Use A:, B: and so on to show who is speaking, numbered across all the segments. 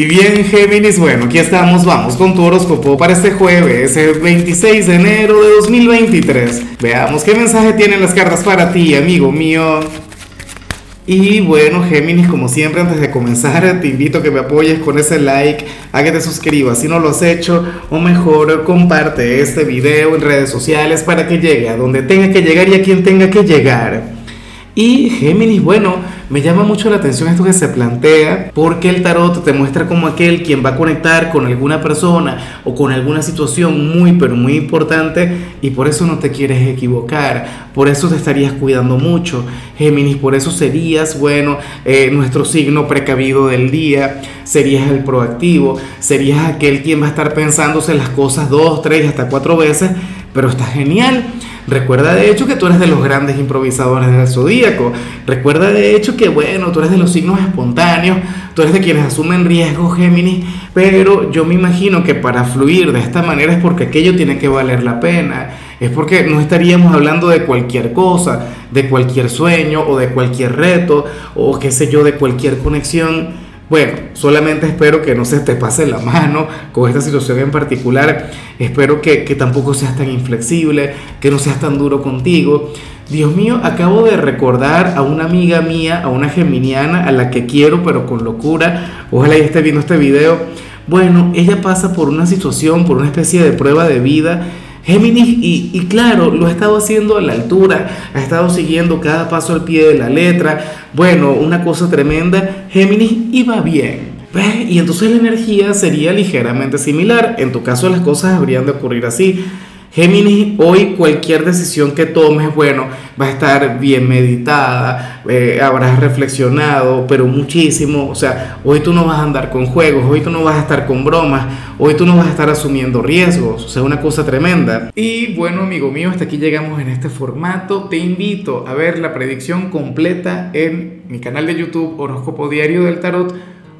A: Y bien, Géminis, bueno, aquí estamos, vamos con tu horóscopo para este jueves, el 26 de enero de 2023. Veamos qué mensaje tienen las cartas para ti, amigo mío. Y bueno, Géminis, como siempre, antes de comenzar, te invito a que me apoyes con ese like, a que te suscribas si no lo has hecho, o mejor, comparte este video en redes sociales para que llegue a donde tenga que llegar y a quien tenga que llegar. Y Géminis, bueno, me llama mucho la atención esto que se plantea, porque el tarot te muestra como aquel quien va a conectar con alguna persona o con alguna situación muy, pero muy importante, y por eso no te quieres equivocar, por eso te estarías cuidando mucho, Géminis, por eso serías, bueno, eh, nuestro signo precavido del día, serías el proactivo, serías aquel quien va a estar pensándose las cosas dos, tres, hasta cuatro veces, pero está genial Recuerda de hecho que tú eres de los grandes improvisadores del zodíaco. Recuerda de hecho que, bueno, tú eres de los signos espontáneos, tú eres de quienes asumen riesgos, Géminis, pero yo me imagino que para fluir de esta manera es porque aquello tiene que valer la pena. Es porque no estaríamos hablando de cualquier cosa, de cualquier sueño o de cualquier reto o qué sé yo, de cualquier conexión bueno, solamente espero que no se te pase la mano con esta situación en particular. Espero que, tampoco seas tan inflexible, que no seas tan duro contigo. Dios mío, acabo de recordar a una amiga mía, a una geminiana, a la que quiero, pero con locura. Ojalá ella esté viendo este video. Bueno, ella pasa por una situación, por una especie de prueba de vida Géminis, y, claro, lo ha estado haciendo a la altura, ha estado siguiendo cada paso al pie de la letra. Bueno, una cosa tremenda. Géminis iba bien. Y entonces la energía sería ligeramente similar. En tu caso las cosas habrían de ocurrir así. Géminis, hoy cualquier decisión que tomes, bueno, va a estar bien meditada, eh, habrás reflexionado, pero muchísimo. O sea, hoy tú no vas a andar con juegos, hoy tú no vas a estar con bromas, hoy tú no vas a estar asumiendo riesgos. O sea, una cosa tremenda. Y bueno, amigo mío, hasta aquí llegamos en este formato. Te invito a ver la predicción completa en mi canal de YouTube Horóscopo Diario del Tarot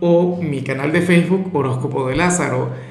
A: o mi canal de Facebook Horóscopo de Lázaro.